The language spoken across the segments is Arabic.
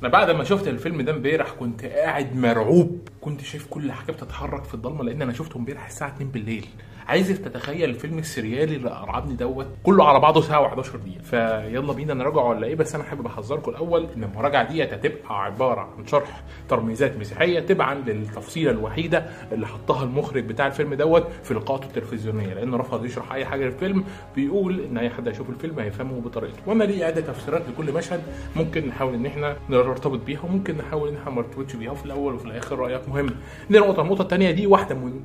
أنا بعد ما شفت الفيلم ده امبارح كنت قاعد مرعوب. كنت شايف كل حاجة بتتحرك في الضلمة لأن أنا شفته امبارح الساعة 2 بالليل. عايزك تتخيل الفيلم السريالي اللي أرعبني دوت؟ كله على بعضه ساعة و11 دقيقة. فيلا بينا نراجع ولا إيه؟ بس أنا حابب أحذركم الأول إن المراجعة ديت هتبقى عبارة عن شرح ترميزات مسيحية تبعا للتفصيلة الوحيدة اللي حطها المخرج بتاع الفيلم دوت في لقاءاته التلفزيونية. لأنه رفض يشرح أي حاجة للفيلم بيقول إن أي حد هيشوف الفيلم هيفهمه بطريقته. وأنا لي عده تفسيرات لكل مشهد. ممكن نحاول إن إحنا نرتبط بيها وممكن نحاول إن إحنا ما نرتبطش بيها. وفي الأول وفي الآخر رأيك مهم. دي نقطه النقطه الثانية. دي واحدة من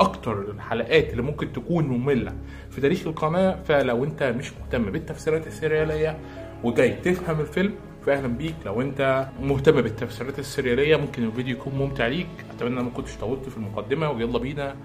أكتر الحلقات اللي ممكن تكون مملة في تاريخ القناة فلو أنت مش مهتم بالتفسيرات السريالية وجاي تفهم الفيلم فاهلا بيك. لو أنت مهتم بالتفسيرات السريالية ممكن الفيديو يكون ممتع ليك. أتمنى ما كنتش طولت في المقدمة ويلا بينا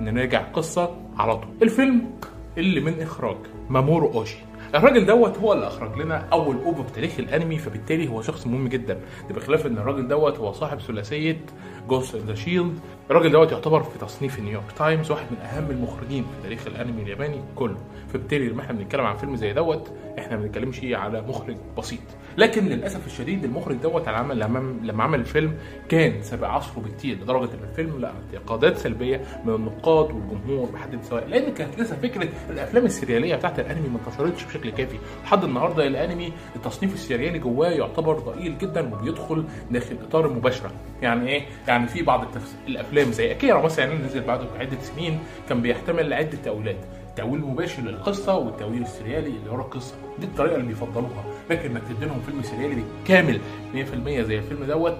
نراجع القصة على طول. الفيلم اللي من إخراج مامورو اوشي الراجل دوت هو اللي أخرج لنا أول OVA في تاريخ الأنمي فبالتالي هو شخص مهم جدا. ده بخلاف إن الراجل دوت هو صاحب ثلاثية Ghost in the Shell الراجل دوت يعتبر في تصنيف New York Times واحد من أهم المخرجين في تاريخ الأنمي الياباني كله. فبالتالي لما إحنا بنتكلم عن فيلم زي دوت إحنا ما بنتكلمش على مخرج بسيط. لكن للأسف الشديد المخرج دوت على عمل لما, عمل الفيلم كان سابق عصره بكتير لدرجة إن الفيلم لاقى انتقادات سلبية من النقاد والجمهور بحد سواء لأن كانت لسه فكرة الأفلام السرياليه بتاعت الأنمي ما انتشرتش بشكل كافي. لحد النهارده الأنمي التصنيف السريالي جواه يعتبر ضئيل جدا وبيدخل داخل إطار المباشره يعني إيه؟ يعني في بعض التفس... الأفلام زي اكيرا مثلا نزل بعده بعده سنين كان بيحتمل عدة تأويلات. تأويل مباشر للقصة والتأويل السريالي اللي ورا القصة. دي الطريقة اللي بيفضلوها. لكن انك تدي لهم فيلم سريالي كامل 100% زي الفيلم دوت؟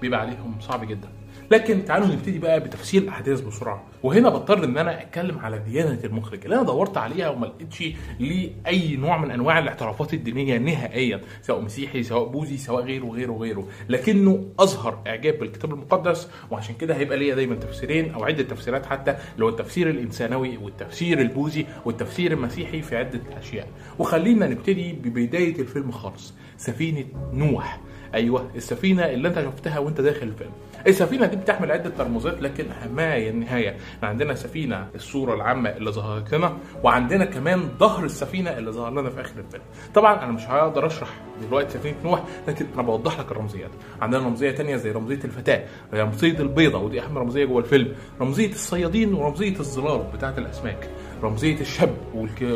بيبقى عليهم صعب جدا. لكن تعالوا نبتدي بقى بتفسير الاحداث بسرعة. وهنا بضطر إن أنا أتكلم على ديانة المخرج اللي أنا دورت عليها وما لقيتش ليه اي نوع من أنواع الاعترافات الدينية نهائيا سواء مسيحي سواء بوذي سواء غيره وغيره وغيره لكنه اظهر إعجاب بالكتاب المقدس وعشان كده هيبقى ليا دايما تفسيرين أو عدة تفسيرات حتى اللي هو التفسير الإنسانوي والتفسير البوذي والتفسير المسيحي في عدة أشياء. وخلينا نبتدي ببداية الفيلم خالص سفينة نوح. أيوه السفينة اللي أنت شفتها وأنت داخل الفيلم. السفينة دي بتحمل عدة ترمزات لكن ما هي النهايه عندنا سفينة الصورة العامة اللي ظهرت لنا وعندنا كمان ظهر السفينة اللي ظهر لنا في آخر الفيلم. طبعا أنا مش هقدر أشرح دلوقتي سفينة نوح لكن أنا بوضح لك الرمزيات عندنا رمزية تانية زي رمزية الفتاة رمزية البيضه ودي أهم رمزية جوه الفيلم. رمزية الصيادين ورمزية الظلال بتاعة الأسماك. رمزية الشاب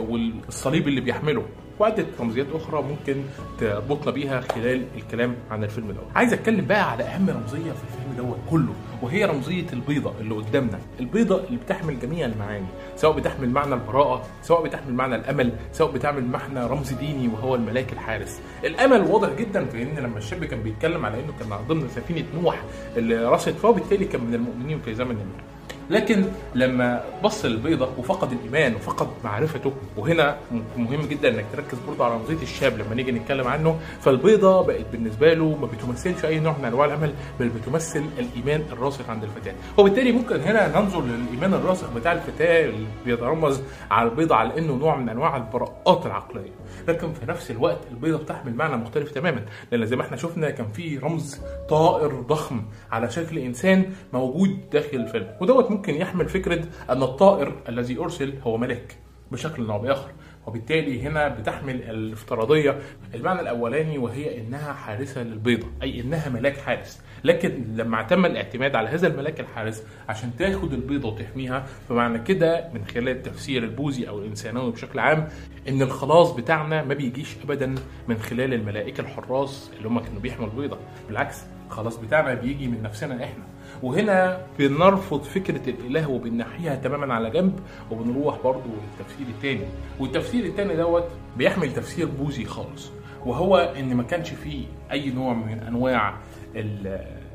والصليب اللي بيحمله. وعدة رمزيات أخرى ممكن تربطنا بيها خلال الكلام عن الفيلم دوت. عايز أتكلم بقى على أهم رمزية في الفيلم دوت كله وهي رمزية البيضة اللي قدامنا، البيضة اللي بتحمل جميع المعاني، سواء بتحمل معنى البراءة، سواء بتحمل معنى الأمل، سواء بتحمل معنى رمز ديني وهو الملاك الحارس. الأمل واضح جدا في إن لما الشاب كان بيتكلم على إنه كان من ضمن سفينة نوح اللي رست فبالتالي كان من المؤمنين في زمن النوح. لكن لما بص للبيضة وفقد الإيمان وفقد معرفته وهنا مهم جدا إنك تركز برضه على رمزية الشاب لما نيجي نتكلم عنه فالبيضة بقت بالنسبة له ما بتمثلش أي نوع من أنواع الأمل بل بتمثل الإيمان الراسخ عند الفتاة. وبالتالي ممكن هنا ننظر للإيمان الراسخ بتاع الفتاة اللي بيترمز على البيضة على إنه نوع من أنواع البراءات العقلية. لكن في نفس الوقت البيضة بتحمل معنى مختلف تماما لأن زي ما إحنا شفنا كان في رمز طائر ضخم على شكل إنسان موجود داخل الفيلم. ودوت ممكن يحمل فكرة أن الطائر الذي أرسل هو ملاك بشكل أو بآخر وبالتالي هنا بتحمل الافتراضية المعنى الأولاني وهي إنها حارسة للبيضة أي إنها ملاك حارس. لكن لما تم الاعتماد على هذا الملاك الحارس عشان تاخد البيضة وتحميها فمعنى كده من خلال التفسير البوذي أو الانسانوي بشكل عام إن الخلاص بتاعنا ما بيجيش ابدا من خلال الملائكة الحراس اللي هم كانوا بيحموا البيضة. بالعكس الخلاص بتاعنا بيجي من نفسنا إحنا. وهنا بنرفض فكرة الإله وبنحيها تماما على جنب وبنروح برضو للتفسير التاني. والتفسير التاني دوت بيحمل تفسير بوذي خالص. وهو إن ما كانش فيه أي نوع من أنواع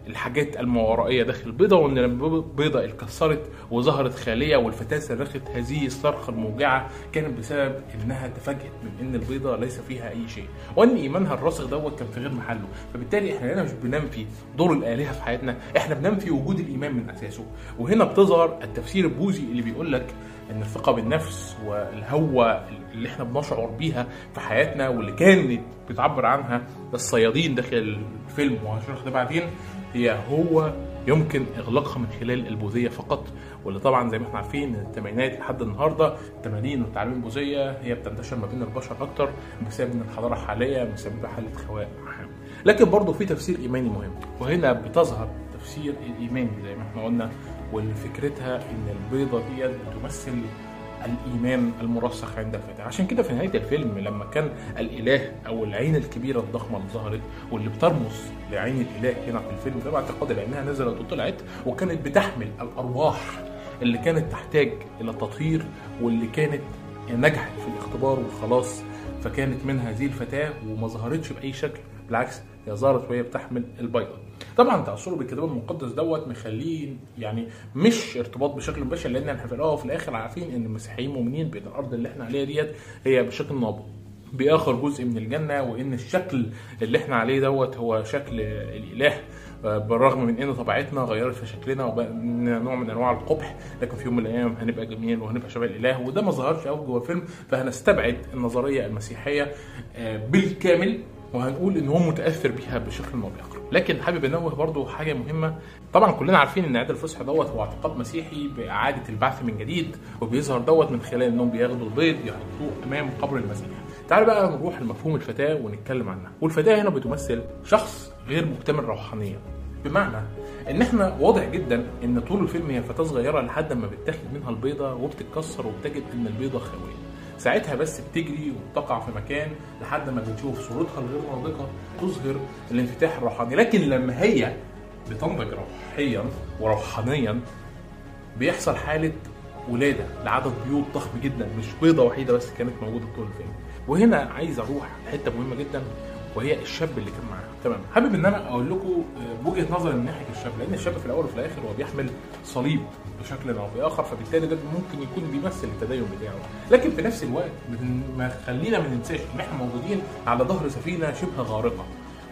الحاجات الماورائيه داخل البيضة وإن البيضه اتكسرت وظهرت خالية والفتاه صرخت هذه الصرخة الموجعة كانت بسبب إنها تفاجئت من إن البيضة ليس فيها أي شيء. وإن إيمانها الراسخ دوت كان في غير محله. فبالتالي إحنا هنا مش بننفي دور الآلهة في حياتنا إحنا بننفي وجود الإيمان من أساسه. وهنا بتظهر التفسير البوذي اللي بيقول لك إن الثقة بالنفس والهوه اللي إحنا بنشعر بيها في حياتنا واللي كانت بتعبر عنها الصيادين داخل الفيلم وهشرح ده بعدين هي هو يمكن إغلاقها من خلال البوذية فقط واللي طبعا زي ما إحنا عارفين من الثمانينات لحد النهارده التمارين والتعليم البوذية هي بتنتشر ما بين البشر أكتر بسبب إن الحضارة الحالية مسببه حالة خواء لكن برضه في تفسير إيماني مهم وهنا بتظهر التفسير الإيماني زي ما إحنا قلنا واللي فكرتها إن البيضة ديت بتمثل الإيمان المرسخ عند الفتاه عشان كده في نهاية الفيلم لما كان الإله أو العين الكبيرة الضخمة اللي ظهرت واللي بترمز لعين الإله هنا في الفيلم ده باعتقادي لأنها نزلت وطلعت وكانت بتحمل الأرواح اللي كانت تحتاج إلى التطهير واللي كانت نجحت في الاختبار وخلاص. فكانت من هذه الفتاة وما ظهرتش بأي شكل. بالعكس هي ظهرت وهي بتحمل البيضة. طبعا تأثره بالكتاب المقدس دوت مخليه يعني مش ارتباط بشكل مباشر لأن إحنا في الأول وفي الآخر عارفين إن المسيحيين مؤمنين بأن الأرض اللي إحنا عليها ديت هي بشكل نابض. بآخر جزء من الجنة وإن الشكل اللي إحنا عليه دوت هو شكل الإله بالرغم من إن طبيعتنا غيرت في شكلنا وبقى نوع من أنواع القبح لكن في يوم من الأيام هنبقى جميل وهنبقى شبه الإله. وده ما ظهرش قوي جوه الفيلم فهنستبعد النظرية المسيحية بالكامل. وهنقول إن هو متأثر بيها بشكل ما باخر لكن حابب أنوه برضو حاجة مهمة. طبعا كلنا عارفين إن عيد الفصح دوت هو اعتقاد مسيحي بإعادة البعث من جديد وبيظهر دوت من خلال إنهم بياخدوا البيض يحطوه أمام قبر المسيح. تعال بقى نروح لمفهوم الفتاة ونتكلم عنها. والفتاة هنا بتمثل شخص غير مكتمل روحانيا. بمعنى إن إحنا واضح جدا إن طول الفيلم هي فتاة صغيرة لحد ما بتاخد منها البيضة وبتتكسر وبتجد إن البيضة خاوية. ساعتها بس بتجري وبتقع في مكان لحد ما بنشوف صورتها الغير ناضجه تظهر الانفتاح الروحاني. لكن لما هي بتنضج روحيا وروحانيا بيحصل حالة ولادة لعدد بيوت ضخم جدا مش بيضة وحيدة بس كانت موجودة طول الفيلم. وهنا عايز أروح لحته مهمة جدا وهي الشاب اللي كان معاها. تمام. حابب إن أنا أقول لكم وجهه نظري من ناحية الشاب لأن الشاب في الأول وفي الآخر هو بيحمل صليب بشكل أو بآخر فبالتالي ده ممكن يكون بيمثل التدين بتاعه. لكن في نفس الوقت ما خلينا ما ننساش إن إحنا موجودين على ظهر سفينة شبه غارقة.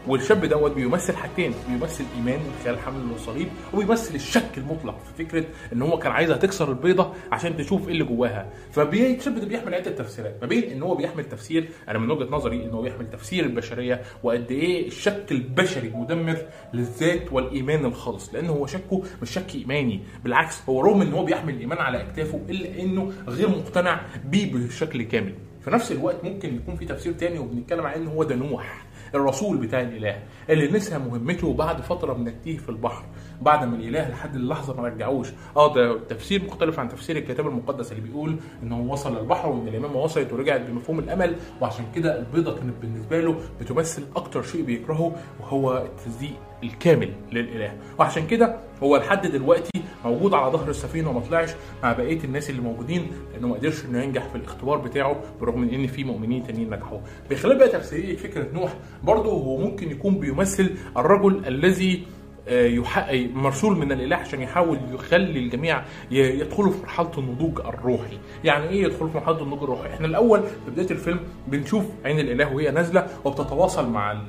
والشاب دوت بيمثل حاجتين بيمثل إيمان من خلال حمل الصليب وبيمثل الشك المطلق في فكرة إن هو كان عايزها تكسر البيضة عشان تشوف إيه اللي جواها. فالشاب ده بيحمل عدة تفسيرات ما بين إن هو بيحمل تفسير أنا من وجهة نظري إن هو بيحمل تفسير البشرية وقد إيه الشك البشري مدمر للذات والإيمان الخالص لأن هو شكه مش شك إيماني بالعكس هو رغم إن هو بيحمل الإيمان على أكتافه إلا إنه غير مقتنع بيه بشكل كامل. في نفس الوقت ممكن يكون في تفسير تاني وبنتكلم عن إن هو ده نوح. الرسول بتاع الإله اللي نسى مهمته بعد فترة من التيه في البحر. بعد ما الاله لحد اللحظة ما رجعوش. آه ده تفسير مختلف عن تفسير الكتاب المقدس اللي بيقول ان هو وصل للبحر وإن الامامه وصلت ورجعت بمفهوم الأمل وعشان كده البيضة كانت بالنسبة له بتمثل أكتر شيء بيكرهه وهو التصديق الكامل للإله. وعشان كده هو لحد دلوقتي موجود على ظهر السفينة وما طلعش مع بقية الناس اللي موجودين لأنه ما قدرش إنه ينجح في الاختبار بتاعه برغم من إن في مؤمنين تانيين نجحوا. بخلاف بقى تفسيريه فكرة نوح برضه هو ممكن يكون بيمثل الرجل الذي مرسول من الإله عشان يحاول يخلي الجميع يدخلوا في مرحلة النضوج الروحي. يعني إيه يدخلوا في مرحلة النضوج الروحي؟ إحنا الأول في بداية الفيلم بنشوف عين الإله وهي نازلة وبتتواصل مع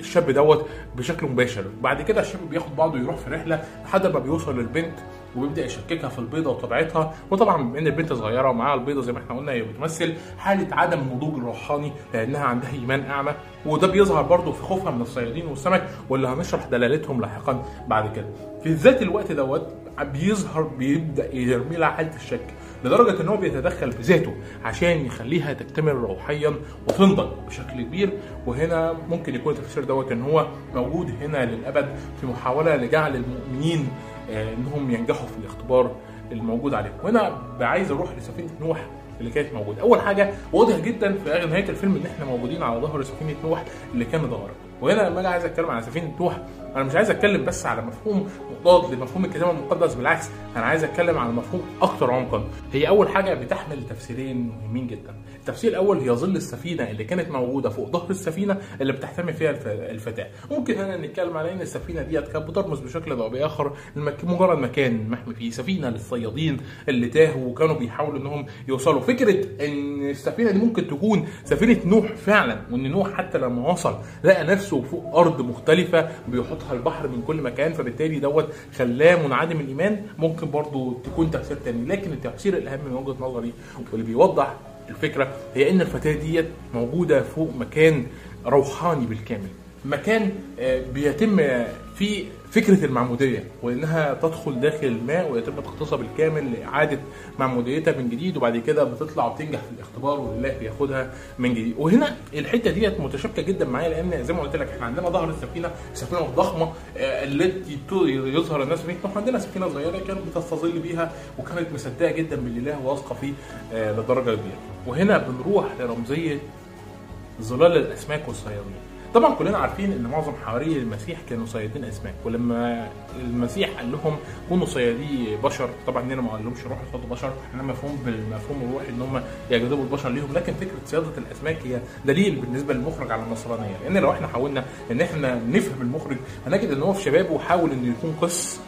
الشاب دوت بشكل مباشر. بعد كده الشاب بياخد بعضه يروح في رحلة لحد ما بيوصل للبنت وبيبدا يشككها في البيضة وطبيعتها. وطبعا بما إن البنت صغيرة ومعاها البيضة زي ما إحنا قلنا هي بتمثل حالة عدم النضوج الروحاني لأنها عندها إيمان اعمى وده بيظهر برضه في خوفها من الصيادين والسمك واللي هنشرح دلالتهم لاحقا بعد كده. في ذات الوقت دوت بيظهر بيبدأ يرمي لها حالة الشك. لدرجة إن هو بيتدخل بذاته عشان يخليها تكتمل روحيا وتنضج بشكل كبير. وهنا ممكن يكون التفسير دوت إن هو موجود هنا للأبد في محاولة لجعل المؤمنين إنهم ينجحوا في الاختبار الموجود عليهم وهنا عايز أروح لسفينة نوح اللي كانت موجودة. أول حاجة واضح جدا في نهاية الفيلم إن إحنا موجودين على ظهر سفينة نوح اللي كانت غارقه وهنا لما أجي عايز أتكلم على سفينة نوح أنا مش عايز أتكلم بس على مفهوم مضاد لمفهوم الكتاب المقدس بالعكس أنا عايز أتكلم على مفهوم أكثر عمقا. هي أول حاجة بتحمل تفسيرين مهمين جدا. التفسير الأول هي ظل السفينة اللي كانت موجودة فوق ظهر السفينة اللي بتحتمي فيها الفتاة. ممكن هنا نتكلم على إن السفينة ديت كانت بترمز بشكل أو بآخر مجرد مكان محمي فيه سفينة للصيادين اللي تاهوا وكانوا بيحاولوا إنهم يوصلوا. فكرة إن السفينة دي ممكن تكون سفينة نوح فعلا وإن نوح حتى لما وصل لقى نفسه فوق أرض مختلفة بيحطها البحر من كل مكان فبالتالي دوت خلاه منعدم الإيمان. ممكن برضو تكون تفسير تاني لكن التفسير الأهم من وجهة نظري واللي بيوضح الفكرة هي إن الفتاة ديت موجودة فوق مكان روحاني بالكامل. مكان آه، بيتم فيه فكرة المعمودية وإنها تدخل داخل الماء ويتم تغطسها بالكامل لإعادة معموديتها من جديد وبعد كده بتطلع وتنجح في الاختبار والله بياخدها من جديد. وهنا الحتة ديت متشابكة جدا معايا لأن زي ما قلت لك إحنا عندنا ظهر السفينة السفينة الضخمة آه، التي يظهر الناس فيها إحنا عندنا سفينة صغيرة كانت بتستظل بيها وكانت مصدقة جدا بالإله واثقه فيه آه، لدرجة كبيرة. وهنا بنروح لرمزية ظلال الأسماك والصيادين. طبعا كلنا عارفين إن معظم حواري المسيح كانوا صيادين اسماك ولما المسيح قال لهم كونوا صيادي بشر طبعا هنا ما قالهمش روحوا اصطادوا بشر إحنا مفهوم بالمفهوم الروحي إن هم يجذبوا البشر ليهم. لكن فكرة صيادة الأسماك هي دليل بالنسبة للمخرج على النصرانية. لأن لو إحنا حاولنا إن إحنا نفهم المخرج هنجد إن هو في شبابه حاول إنه يكون قس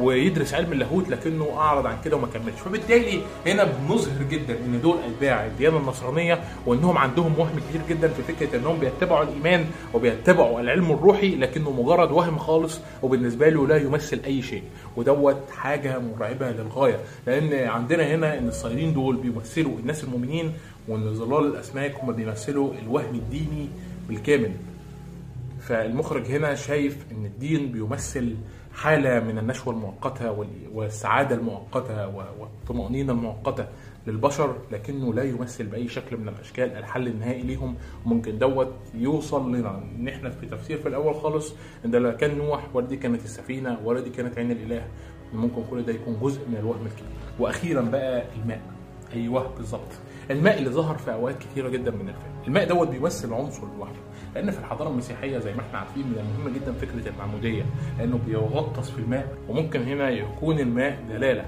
ويدرس علم اللاهوت لكنه أعرض عن كده وما كملش. فبالتالي هنا بنظهر جدا إن دول أتباع الديانة النصرانية وإنهم عندهم وهم كبير جدا في فكرة إنهم بيتبعوا الإيمان وبيتبعوا العلم الروحي لكنه مجرد وهم خالص وبالنسبة له لا يمثل أي شيء. ودوت حاجة مرعبة للغاية. لأن عندنا هنا إن الصيادين دول بيمثلوا الناس المؤمنين وإن ظلال الأسماك هم بيمثلوا الوهم الديني بالكامل. فالمخرج هنا شايف إن الدين بيمثل حالة من النشوة المؤقتة وال- والسعادة المؤقتة والطمأنينة المؤقتة. للبشر لكنه لا يمثل بأي شكل من الأشكال. الحل النهائي ليهم ممكن دوت يوصل لنا. إن إحنا في تفسير في الأول خالص إن ده كان نوح ولا دي كانت السفينة ولا دي كانت عين الإله. ممكن كل ده يكون جزء من الوهم الكبير. وأخيرا بقى الماء. أيوه بالظبط؟ الماء اللي ظهر في أوقات كثيره جدا من الفيلم. الماء دوت بيمثل عنصر لوحده لأن في الحضارة المسيحية زي ما إحنا عارفين من المهم جدا فكرة المعموديه لأنه بيغطس في الماء وممكن هنا يكون الماء دلالة.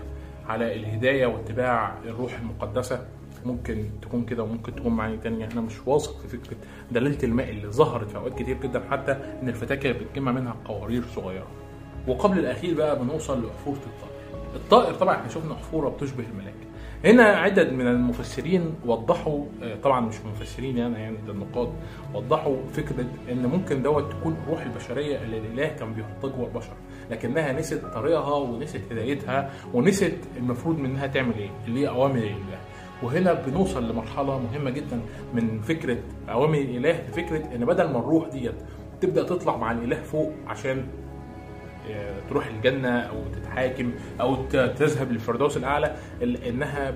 على الهداية واتباع الروح المقدسة. ممكن تكون كده وممكن تكون معاني تانية. أنا مش واثق في فكرة دلاله الماء اللي ظهرت في أوقات كتير جدا حتى إن الفتاة كانت بتجمع منها قوارير صغيرة. وقبل الأخير بقى بنوصل لعفوره الطائر. الطائر طبعا إحنا شفنا عفوره بتشبه الملاك هنا عدد من المفسرين وضحوا آه، طبعا مش مفسرين يعني يعني ده النقاد وضحوا فكرة إن ممكن دوت تكون الروح البشرية اللي الإله كان بيحطها جوه البشر لكنها نسيت طريقها ونسيت هدايتها ونسيت المفروض منها تعمل إيه اللي هي أوامر الإله. وهنا بنوصل لمرحلة مهمة جدا من فكرة أوامر الإله لفكره إن بدل ما الروح ديت تبدأ تطلع مع الإله فوق عشان تروح الجنة أو تتحاكم أو تذهب للفردوس الأعلى ال- إنها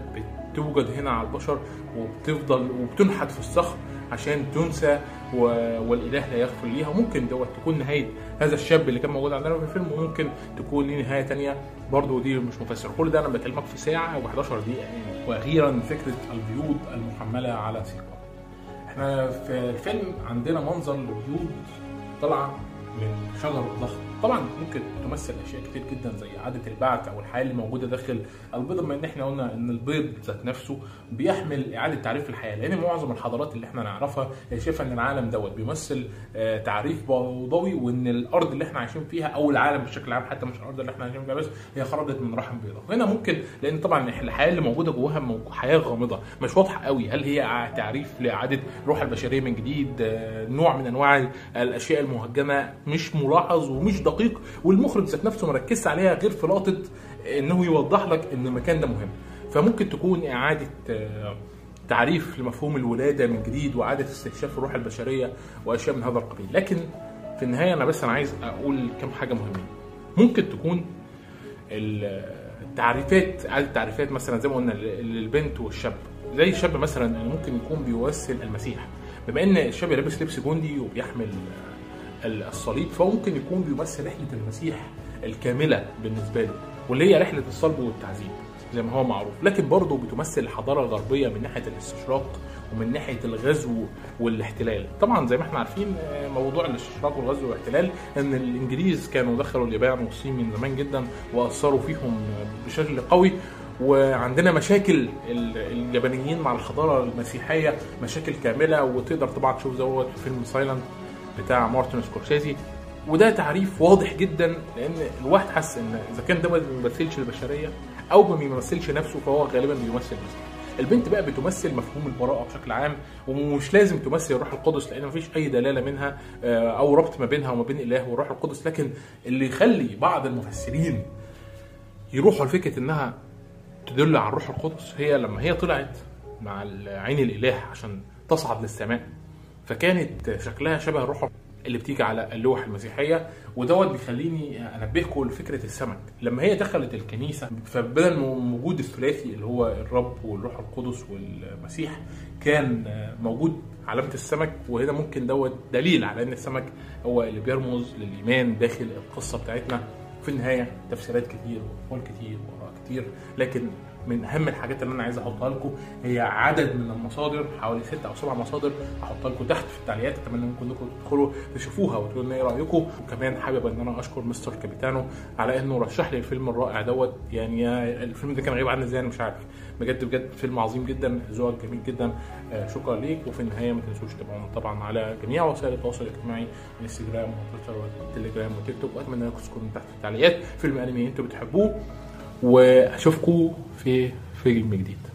بتوجد هنا على البشر وبتفضل وبتنحت في الصخر عشان تنسى والإله لا يغفر ليها. وممكن دوت تكون نهاية هذا الشاب اللي كان موجود عندنا في الفيلم وممكن تكون ليه نهاية تانية برضه دي مش مفسر كل ده أنا بكلمك في ساعة و11 دقيقة وأخيرا فكرة البيوض المحملة على ثقه إحنا في الفيلم عندنا منظر لبيوض طالعة من شجر ضخم طبعا ممكن تمثل أشياء كتير جدا زي عاده البعث أو الحياة اللي موجوده داخل البيضه بما إن إحنا قلنا إن البيض ذات نفسه بيحمل إعادة تعريف الحياة لأن معظم الحضارات اللي إحنا نعرفها شايفة إن العالم دوت بيمثل آه، تعريف بيضاوي وإن الأرض اللي إحنا عايشين فيها أو العالم بشكل عام حتى مش الأرض اللي إحنا عايشين فيها بس هي خرجت من رحم بيضاء. وهنا ممكن لأن طبعا الحياة اللي موجودة جواها حياة غامضة مش واضحة قوي هل هي تعريف لإعادة روح البشرية من جديد آه، نوع من أنواع الأشياء المهجنه مش ملاحظ ومش دقيق والمخرج ذات نفسه مركزش عليها غير في لقطة انه يوضح لك إن المكان ده مهم. فممكن تكون إعادة آه، تعريف لمفهوم الولادة من جديد وإعادة استكشاف الروح البشرية وأشياء من هذا القبيل. لكن في النهاية أنا بس أنا عايز أقول كم حاجة مهمين ممكن تكون التعريفات عدد التعريفات مثلا زي ما قلنا للبنت والشاب. زي الشاب مثلا ممكن يكون بيمثل المسيح. بما إن الشاب لابس لبس جندي وبيحمل الصليب فهو ممكن يكون بيمثل رحلة المسيح الكاملة بالنسبة له واللي هي رحلة الصلب والتعذيب زي ما هو معروف. لكن برضه بتمثل الحضارة الغربية من ناحية الاستشراق ومن ناحية الغزو والاحتلال. طبعا زي ما إحنا عارفين آه، موضوع الاستشراق والغزو والاحتلال إن الإنجليز كانوا دخلوا اليابان والصين من زمان جدا وأثروا فيهم بشكل قوي. وعندنا مشاكل ال- اليابانيين مع الحضارة المسيحية مشاكل كاملة وتقدر طبعا تشوف في فيلم Silence بتاع مارتن سكورسيزي. وده تعريف واضح جدا لأن الواحد حس إن إذا كان ده ما بيمثلش البشرية أو ما بيمثلش نفسه فهو غالبا بيمثل المسيح البنت بقى بتمثل مفهوم البراءة بشكل عام ومش لازم تمثل الروح القدس لأن مفيش أي دلالة منها آه، أو ربط ما بينها وما بين إله والروح القدس. لكن اللي يخلي بعض المفسرين يروحوا لفكرة إنها تدل على الروح القدس هي لما هي طلعت مع عين الإله عشان تصعد للسماء. فكانت شكلها شبه الروح اللي بتيجي على اللوح المسيحية ودوت بيخليني انبهكم لفكرة السمك. لما هي دخلت الكنيسة فبدل وجود الثلاثي اللي هو الرب والروح القدس والمسيح كان موجود علامة السمك وهنا ممكن دوت دليل على إن السمك هو اللي بيرمز للإيمان داخل القصة بتاعتنا. في النهاية تفسيرات كتير وقول كتير وآراء كتير لكن من أهم الحاجات اللي أنا عايز أحطها لكم هي عدد من المصادر حوالي ست أو سبع مصادر هحطها لكم تحت في التعليقات أتمنى انكم انكم تدخلوا تشوفوها وتقولوا لنا إيه رأيكم. وكمان حابب إن أنا أشكر مستر كابيتانو على إنه رشح لي الفيلم الرائع دوت. يعني الفيلم ده كان غريب عني إزاي؟ أنا مش عارف. بجد بجد فيلم عظيم جدا ذوقك جميل جدا. آه شكرا ليك. وفي النهاية ما تنسوش تتابعونا طبعا على جميع وسائل التواصل الاجتماعي انستجرام وتويتر وتليجرام وتيك توك واتمنى انكم تكونوا تحت التعليقات. فيلم أنمي أنتوا بتحبوه. وأشوفكم في فيلم جديد.